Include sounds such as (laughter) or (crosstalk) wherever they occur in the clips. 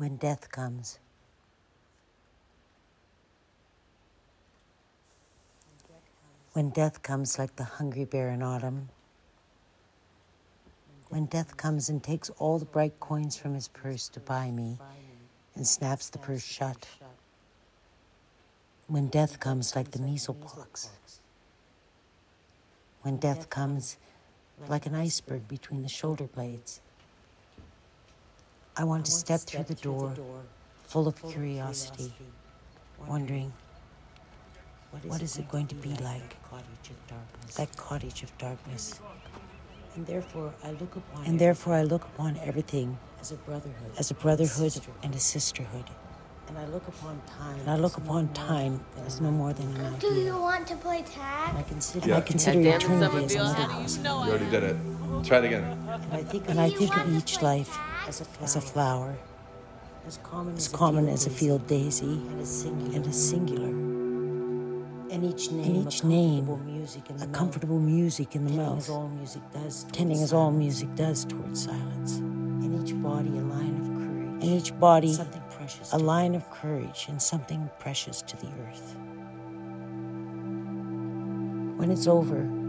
when death comes. When death comes like the hungry bear in autumn. When death comes and takes all the bright coins from his purse to buy me and snaps the purse shut. When death comes like the measles pox. When death comes like an iceberg between the shoulder blades. I want to step through the door full of curiosity, wondering what is it going to be like, that cottage of darkness. And therefore I look upon and therefore I look upon everything as a brotherhood, as a brotherhood and a sisterhood. And I look upon time. And I look upon time as no more than an idea. Do you want to play tag? I consider Yeah. I consider God damn it, eternity as Somerville, another how you know You already did it. Try it again. And I think, and I think of each life as a, as a flower, as common as, common as a field daisy, and a singular. And, a singular. and each name, and each name a comfortable music in the mouth, as all music does, tending as all music does towards silence. In each body, a line of courage. In each body, something precious. A line of courage and something precious to the earth. When it's over,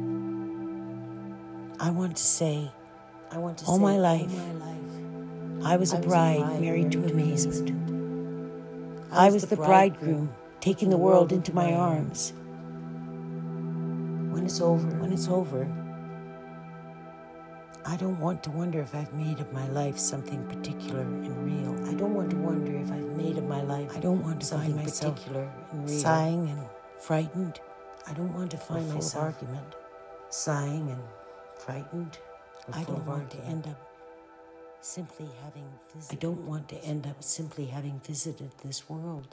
I want to say, I want to all my life, I was a bride married to amazement. I was the bridegroom taking the world into my arms. When it's over, when it's over, I don't want to wonder if I've made of my life something particular and real. I don't want to wonder if I've made of my life. I don't want to find myself particular and real. sighing and frightened. I don't want to find myself argument, sighing and frightened. I don't want to end up simply having visited. I don't want to end up simply having visited this world.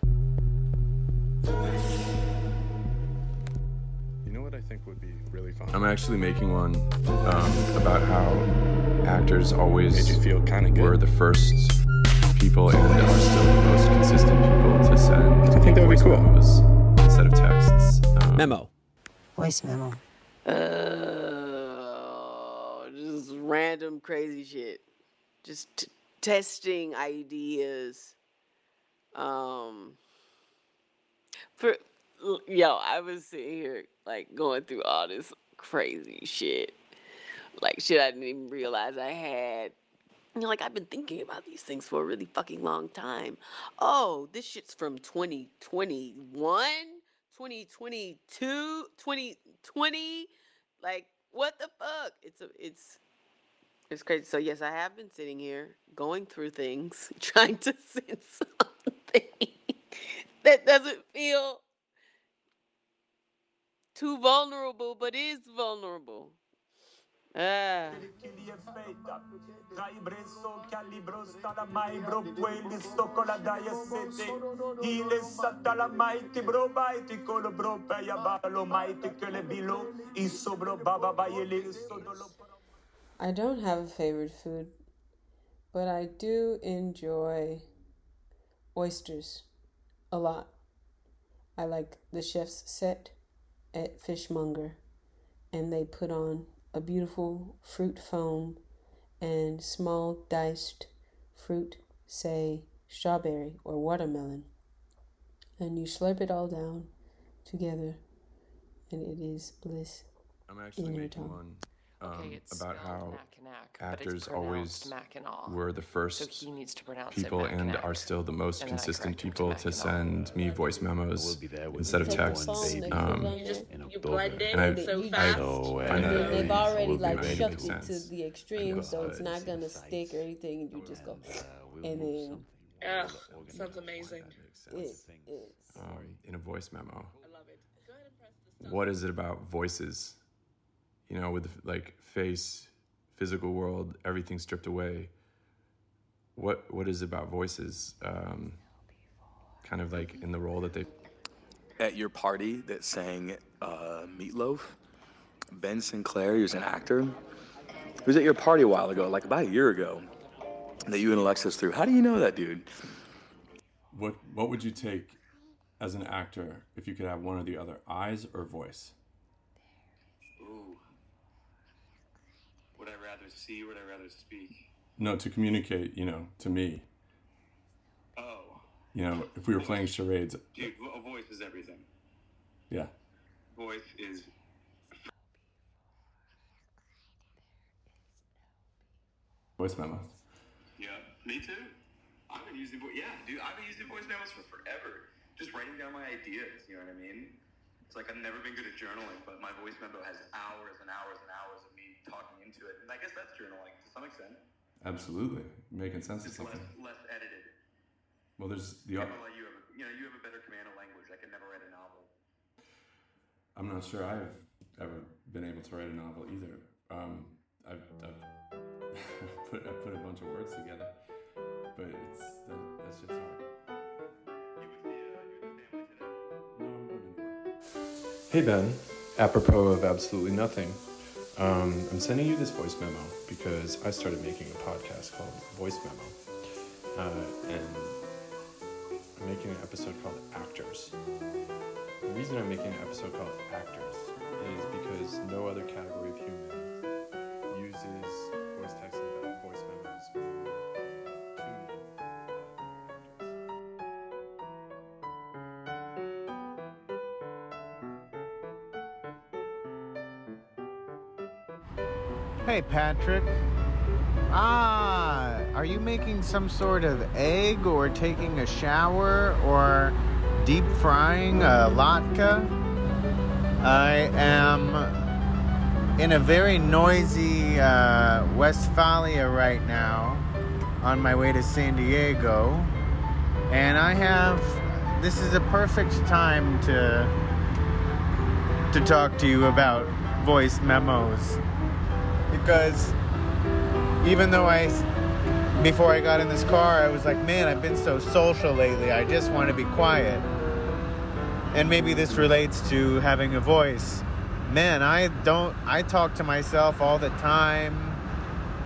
You know what I think would be really fun? I'm actually making one um, about how actors always Made you feel kinda good? were the first people and are still the most consistent people to send. I think that would be cool. memos instead of texts. Um, Memo. Voice memo. Uh, just random crazy shit. Just t- testing ideas. Um, for yo, I was sitting here like going through all this crazy shit, like shit I didn't even realize I had. You know, like I've been thinking about these things for a really fucking long time. Oh, this shit's from 2021, 2022, 2020. Like, what the fuck? It's a, it's, it's crazy. So yes, I have been sitting here going through things, (laughs) trying to send something (laughs) that doesn't feel too vulnerable, but is vulnerable. Ah. I bresso calibro sta la mai bro quelli sto con la daia sete Ile satta la mai ti bro bai ti colo bro pe ya balo mai ti che le bilo I sobro baba bai le sodolo I don't have a favorite food, but I do enjoy oysters a lot. I like the chef's set at Fishmonger, and they put on a beautiful fruit foam and small diced fruit, say strawberry or watermelon, and you slurp it all down together, and it is bliss. I'm actually in your making tongue. one Okay, it's about how Mackinac, but it's actors always Mackinac. were the So first he needs to pronounce it people and are still the most And consistent correct him to people to send me voice memos instead of Take the texts. phone that Um, put on You just you blend in And I- so I- fast. So, and find then that they've really already will like making shucked it sense. to the extreme, so it's uh, not gonna stick or anything. and You just go, and then Ugh, sounds amazing. it, um, in a voice memo. I love it. Go ahead and press the stop. What is it about voices? You know, with like face, physical world, everything stripped away. What what is it about voices? Um, kind of like in the role that they At your party that sang uh, Meatloaf, Ben Sinclair, he was an actor. He was at your party a while ago, like about a year ago, that you and Alexis threw. How do you know that dude? What what would you take as an actor if you could have one or the other, eyes or voice? Ooh. Would I rather see? Would I rather speak? No, to communicate, you know, to me. Oh. You know, if we were playing charades, Dude, a voice is everything. yeah. Voice is Voice memos. Yeah, me too. I've been using voice. Yeah, dude, I've been using voice memos for forever. Just writing down my ideas. You know what I mean? It's like I've never been good at journaling, but my voice memo has hours and hours and hours of talking into it, and I guess that's journaling to some extent. Absolutely. Making sense of It's less something. less edited. Well, there's the. People like you have, a- you know, you have a better command of language. I could never write a novel. I'm not sure I've ever been able to write a novel either. Um, I've, I've (laughs) put I put a bunch of words together, but it's that, that's just hard. You with the, uh, you with the family today? No, I'm going into work. Hey Ben, apropos of absolutely nothing, um, I'm sending you this voice memo because I started making a podcast called Voice Memo, uh, and I'm making an episode called Actors. The reason I'm making an episode called Actors is because no other category of human uses voice text Patrick. Ah, are you making some sort of egg or taking a shower or deep frying a latke? I am in a very noisy uh, Westfalia right now on my way to San Diego. And I have, this is a perfect time to, to talk to you about voice memos because even though I, before I got in this car, I was like, man, I've been so social lately. I just want to be quiet. And maybe this relates to having a voice. Man, I don't, I talk to myself all the time.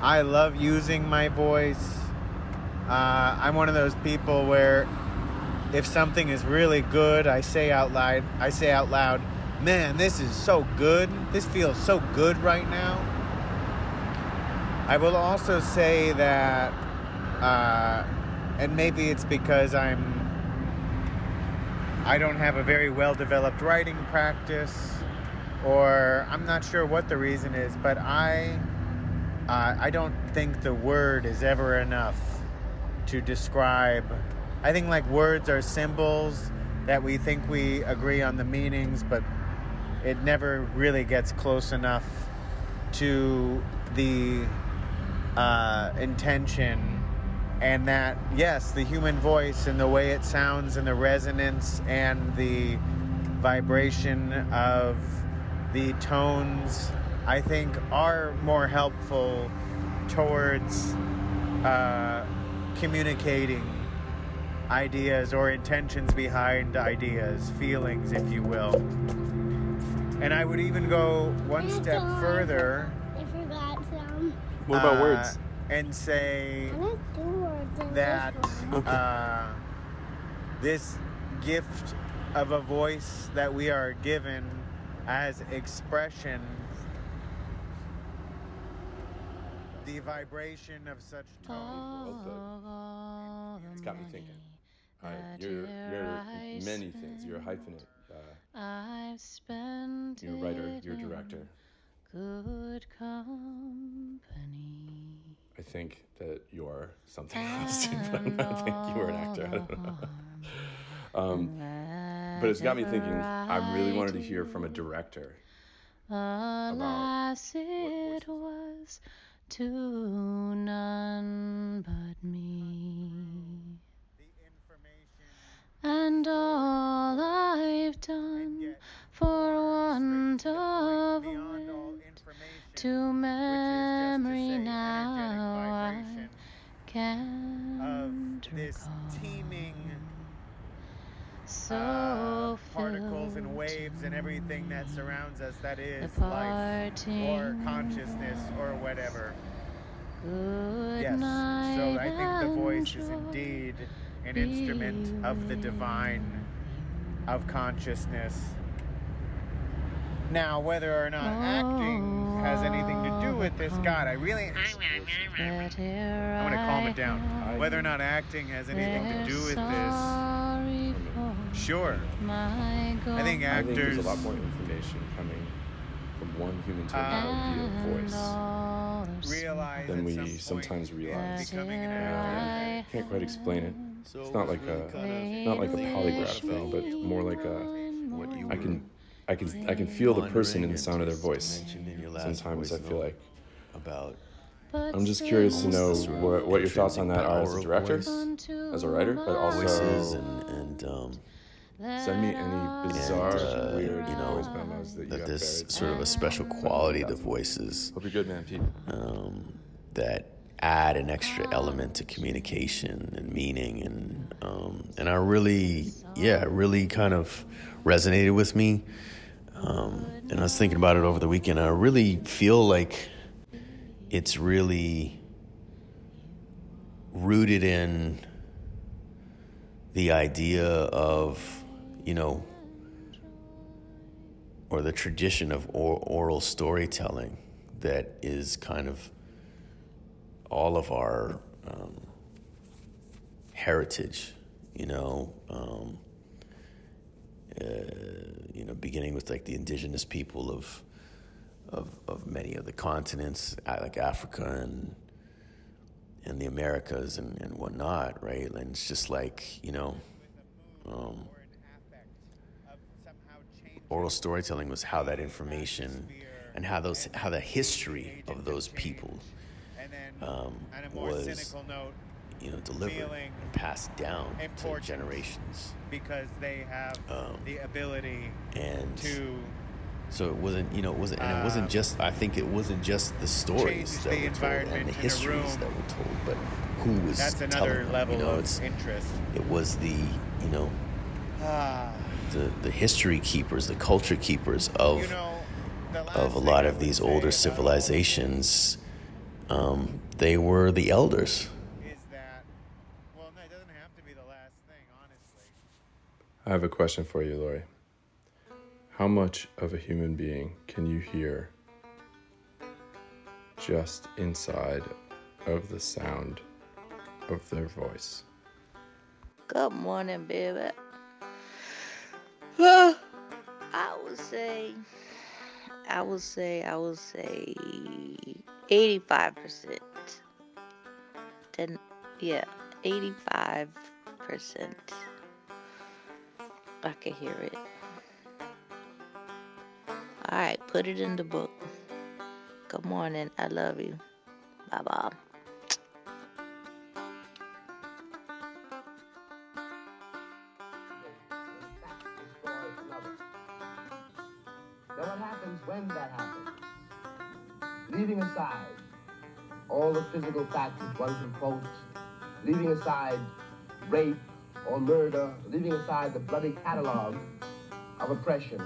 I love using my voice. Uh, I'm one of those people where if something is really good, I say out loud, I say out loud, man, this is so good. This feels so good right now. I will also say that, uh, and maybe it's because I'm, I don't have a very well developed writing practice, or I'm not sure what the reason is, but I, uh, I don't think the word is ever enough to describe. I think like words are symbols that we think we agree on the meanings, but it never really gets close enough to the uh, intention and that yes the human voice and the way it sounds and the resonance and the vibration of the tones i think are more helpful towards uh, communicating ideas or intentions behind ideas feelings if you will and i would even go one step further. What about uh, words? And say I like two words in that this uh, this gift of a voice that we are given as expression, the vibration of such tone. It's got me thinking. You're, you're many things. You're a hyphenate. Uh, I've spent you're a writer. it You're a director. Good company. I think that you're something else, (laughs) but I don't think you are an actor. I don't know. (laughs) Um, but it's got me thinking. I really wanted to hear from a director. Alas, it was to none but me. And and everything that surrounds us that is life or consciousness or whatever. Good Yes. night So I think the voice is indeed an instrument of the divine, of consciousness. Now, whether or not acting has anything to do with this. God, I really. I want to calm it down. Whether or not acting has anything to do with this. Sure. I think actors. I think there's a lot more information coming from one human to another via voice realize than we some sometimes realize. becoming an Uh. I can't quite explain it. It's not like a not like a polygraph thing, but more like a I can I can I can feel the person in the sound of their voice. Sometimes I feel like about I'm just curious to know Almost the sort of what, what your thoughts on that are as a director, as a writer, but also and, and um, send me any bizarre, and, uh, weird you know, voice memos that that there's buried. sort of a special quality to voices. Hope you're good, man, Pete. Um, that add an extra element to communication and meaning, and um, and I really, yeah, really kind of resonated with me. Um, and I was thinking about it over the weekend. I really feel like it's really rooted in the idea of, you know, or the tradition of or- oral storytelling that is kind of all of our um, heritage, you know, um, uh, you know, beginning with like the indigenous people of of of many of the continents, uh, like Africa and and the Americas and, and whatnot, right? And it's just like you know, um, oral storytelling was how that information and how those how the history of those people um, On a more was you know delivered and passed down to generations. because they have Um, the ability and to So it wasn't, you know, it wasn't, and it wasn't Um, just. I think it wasn't just the stories that the were told and the histories that were told, but who was That's telling another them, level you know, of it's, interest. It was the, you know, Ah, the the history keepers, the culture keepers of you know, the last of a lot of these older civilizations. Um, they were the elders. is that well, no, it doesn't have to be the last thing, honestly. I have a question for you, Lori. How much of a human being can you hear just inside of the sound of their voice? Good morning, baby. (sighs) I would say, I would say, I would say 85%. Then, yeah, 85%. I can hear it. All right, put it in the book. Good morning. I love you. Bye bye. Physical facts which one can quote, leaving aside rape or murder, leaving aside the bloody catalog of oppression,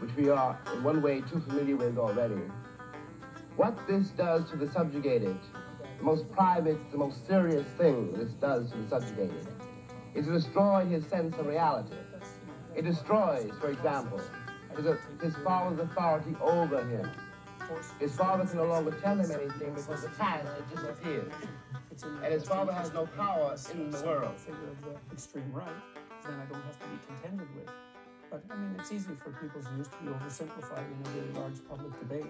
which we are in one way too familiar with already. What this does to the subjugated, the most private, the most serious thing this does to the subjugated, is to destroy his sense of reality. It destroys, for example, his, his father's authority over him. His father can no longer tell him anything because the past has disappeared. And his father has no power in the world. figure of the extreme right, then I don't have to be contended with. But I mean, it's easy for people's views to be oversimplified in a very large public debate.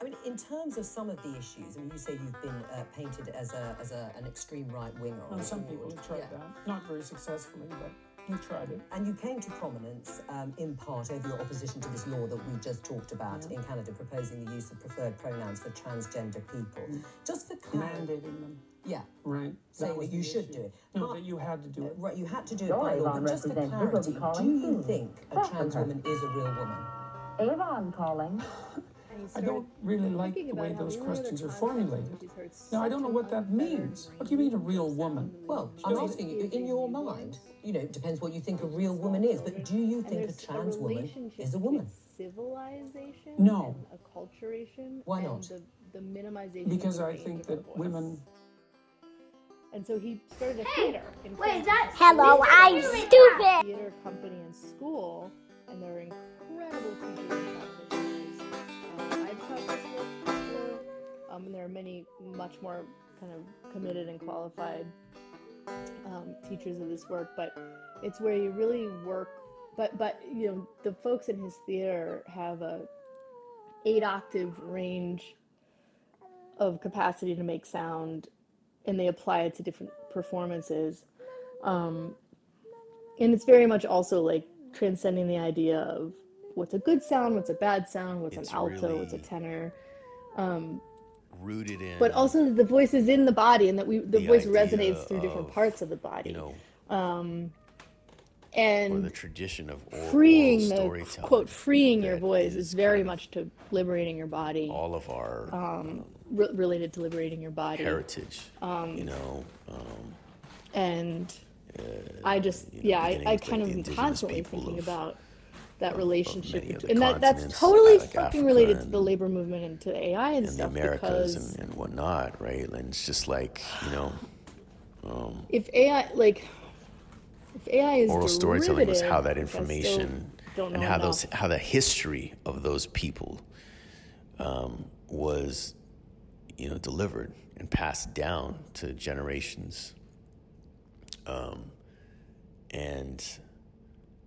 I mean, in terms of some of the issues, I mean, you say you've been uh, painted as a as a, an extreme right winger. Well, some people have tried that, not very successfully, but we've tried it. And you came to prominence um, in part over your opposition to this law that we just talked about in Canada, proposing the use of preferred pronouns for transgender people. Just for clarity, Mandating them. yeah, Right. saying was that you should issue. do it. No, But- that you had to do it. Right, you had to do it by law. Avon But just for representative will clarity, do you think a Question trans woman is a real woman? Avon calling. (laughs) I don't really like the way those questions are formulated. Now, I don't know what that means. What do you mean, a real woman? Well, I'm asking you, in your mind, you know, it depends what you think a real woman is, but do you think a trans woman is a woman? Civilization No. acculturation. Why not? The, the minimization. of Because the I range think of that voice. women. And so he started a theater. In wait, San that- Hello, I'm He started a stupid. Theater company in school, and they're incredible teachers um, and there are many much more kind of committed and qualified um, teachers of this work. But it's where you really work. But but you know the folks in his theater have a eight octave range of capacity to make sound, and they apply it to different performances. Um, and it's very much also like transcending the idea of what's a good sound, what's a bad sound, what's It's an alto, what's a tenor. Um, Rooted in but also the voice is in the body and that we the, The voice resonates through different parts of the body you know, um, or and the tradition of oral, freeing oral the quote freeing your voice is is very much to liberating your body all of our um, re- related to liberating your body heritage. um, you know, um, and I just yeah I, I like, kind of am constantly thinking of- about that relationship between, and that that's totally like fucking Africa related to the labor movement and to AI and, the stuff Americas because and, and whatnot, right? And it's just like you know, um, if AI like if AI is oral storytelling was how that derivative, which I information and how enough. those how the history of those people um, was you know delivered and passed down to generations um, and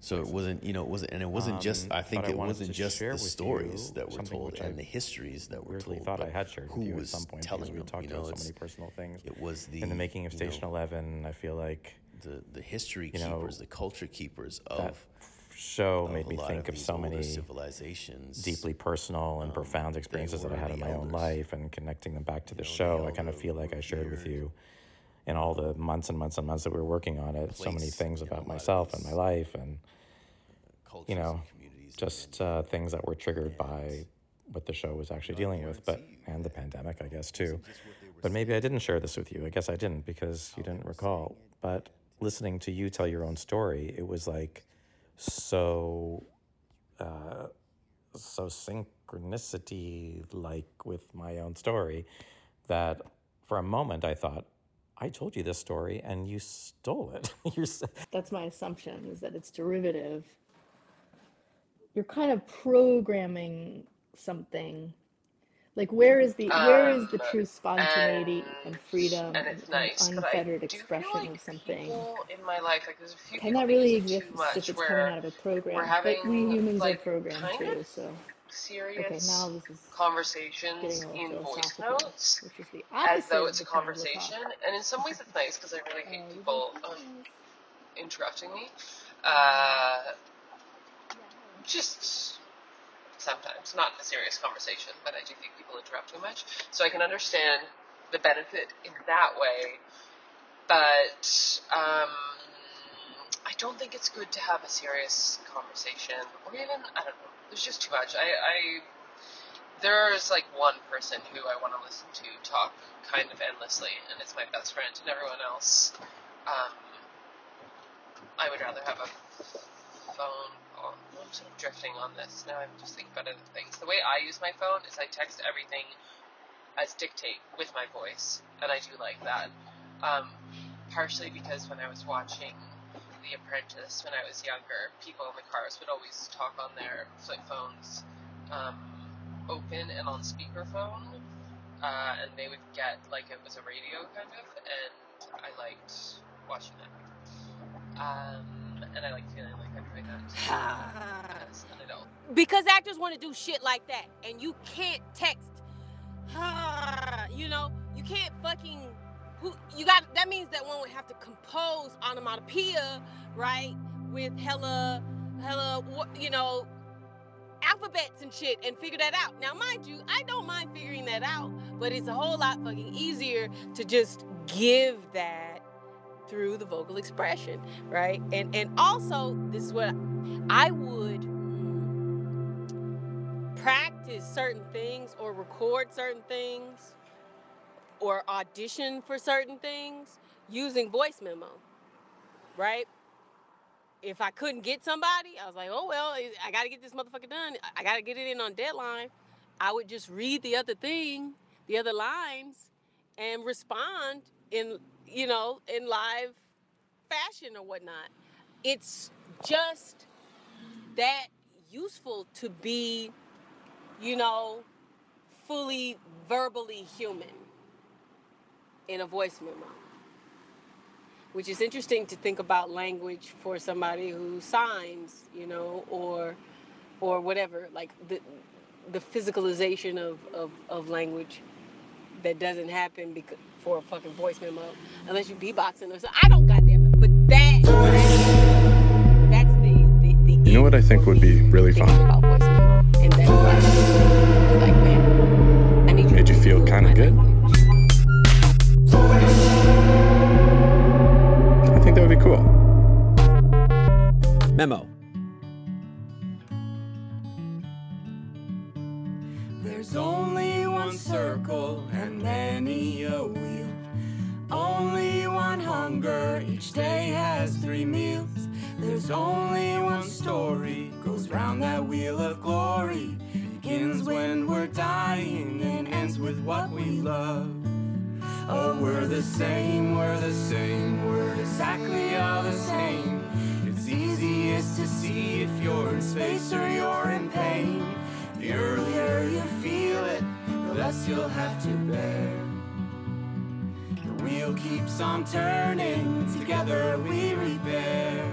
so it wasn't you know it wasn't and it wasn't just Um, i think but I it wasn't just the stories that were told and I the histories that were told thought I had shared who was some point telling we them talked you know about so many personal things. it was the in the making of you know, Station Eleven. I feel like the the history you know, keepers the culture keepers that of show of made me think of these so many civilizations deeply personal and um, profound experiences that I had in my own life and connecting them back to the show. I kind of feel like I shared with you in all the months and months and months that we were working on it, so many things about of myself and my life and you know, just uh, things that were triggered by what the show was actually dealing with, but and the pandemic, I guess too. But maybe I didn't share this with you. I guess I didn't because you didn't recall. But listening to you tell your own story, it was like so, uh, so synchronicity like with my own story that for a moment I thought. I told you this story and you stole it. (laughs) That's my assumption is that it's derivative you're kind of programming something like where is the where is the Um, true spontaneity and freedom and and, it's and nice. But I unfettered feel expression like of something in my life, like there's a few can that that really exist if it's coming out of a program having but we humans are like programmed too of so serious okay now this is conversations in voice notes which is the as though it's a the kind of the talk conversation. And in some ways, it's (laughs) nice because I really hate uh, people um, interrupting me. Uh, just sometimes, not in a serious conversation, but I do think people interrupt too much. So I can understand the benefit in that way, but um, I don't think it's good to have a serious conversation, or even I don't know. There's just too much. I, I there's like one person who I want to listen to talk kind of endlessly, and it's my best friend, and everyone else. Um, I would rather have a phone call. I'm sort of drifting on this. Now I'm just thinking about other things. The way I use my phone is I text everything as dictate with my voice, and I do like that. Um, partially because when I was watching The Apprentice when I was younger, people in the cars would always talk on their flip phones um, open and on speakerphone, uh, and they would get like it was a radio kind of, and I liked watching that. Um, and I like feeling like I'm doing that as an adult. because actors want to do shit like that and you can't text (sighs) you know you can't fucking you got that means that one would have to compose onomatopoeia right with hella hella you know alphabets and shit and figure that out. Now mind you i don't mind figuring that out but it's a whole lot fucking easier to just give that through the vocal expression right? And and also this is what i would mm, practice certain things or record certain things or audition for certain things using voice memo, right? If I couldn't get somebody, I was like, oh well, I gotta get this motherfucker done. I gotta get it in on deadline. I would just read the other thing, the other lines, and respond in, you know, in live fashion or whatnot. It's just that useful to be you know, fully verbally human in a voice memo. Which is interesting to think about language for somebody who signs, you know, or or whatever, like the the physicalization of, of, of language that doesn't happen because, for a fucking voice memo unless you beatboxing or something. I don't goddamn it. But that that's the the, the You know what I think would be really fun? about voice memo. And that's like, like man, I need you Made you feel kind of good? Would be cool. Memo. There's only one circle and many a wheel. Only one hunger, each day has three meals. There's only one story, goes round that wheel of glory. Begins when we're dying and ends with what we love. Oh, we're the same, we're the same, we're exactly all the same. It's easiest to see if you're in space or you're in pain. The earlier you feel it, the less you'll have to bear. The wheel keeps on turning, together we repair.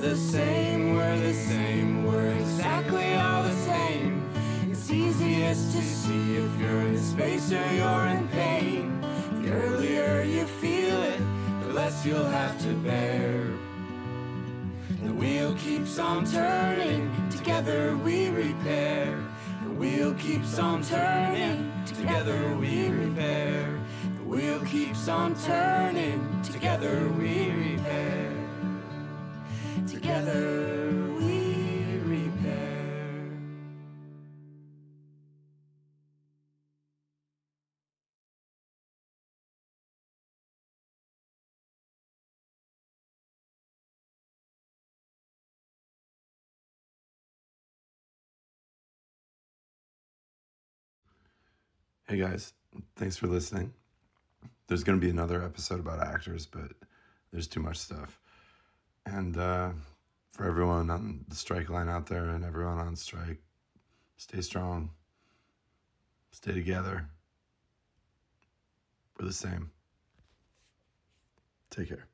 The same, we're the same, we're exactly all the same. It's easiest to see if you're in space or you're in pain. The earlier you feel it, the less you'll have to bear. The wheel keeps on turning, together we repair. The wheel keeps on turning, together we repair. The wheel keeps on turning, together we repair. Together we repair. Hey guys, thanks for listening. There's going to be another episode about actors, but there's too much stuff. And uh, for everyone on the strike line out there and everyone on strike, stay strong, stay together. We're the same. Take care.